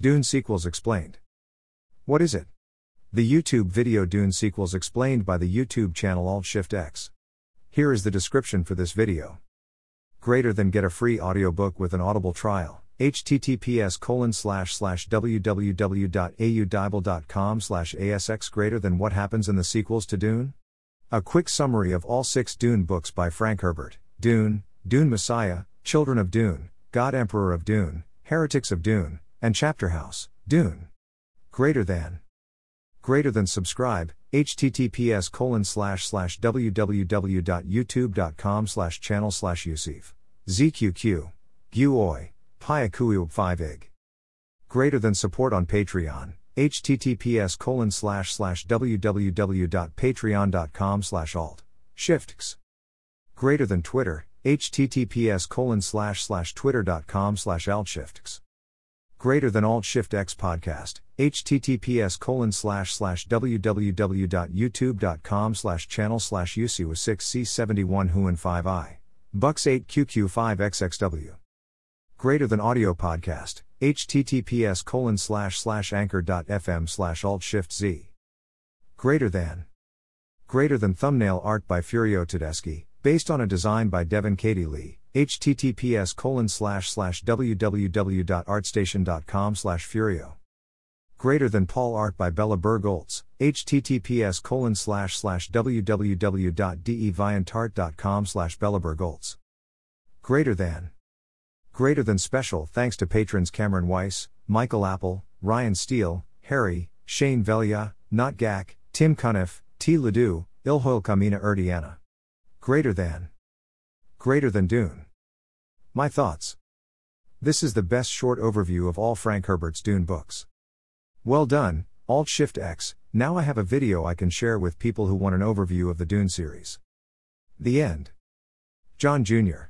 Dune Sequels Explained. What is it? The YouTube video Dune Sequels Explained by the YouTube channel Alt Shift X. Here is the description for this video. Greater than get a free audiobook with an audible trial. https colon slash slash www.audible.com slash asx greater than what happens in the sequels to Dune? A quick summary of all six Dune books by Frank Herbert Dune, Dune Messiah, Children of Dune, God Emperor of Dune, Heretics of Dune, and Chapterhouse, Dune. Greater than. Greater than subscribe, https colon slash slash www.youtube.com slash channel slash Yusuf. ZQQ. GUOI. Pyakuiub 5 ig. Greater than support on Patreon, https colon slash slash www.patreon.com slash alt. Shiftx. Greater than Twitter, https colon slash slash twitter.com slash altshiftx greater than alt shift x podcast https colon slash slash www.youtube.com slash channel slash uc 6c71 huan 5i bucks 8 qq5 xxw greater than audio podcast https colon slash slash anchor.fm slash alt shift z. Greater than. Greater than thumbnail art by furio tedeschi based on a design by devin katie lee https colon slash slash www.artstation.com slash furio. Greater than paul art by bella bergoltz https colon slash slash www.deviantart.com slash bella bergoltz. Greater than. Greater than special thanks to patrons cameron weiss michael apple ryan steele harry shane velia not gak tim cuniff t. Ledoux ilhoil kamina erdiana. Greater than greater than dune my thoughts. This is the best short overview of all Frank Herbert's Dune books. Well done, Alt Shift X, now I have a video I can share with people who want an overview of the Dune series. The end. John Jr.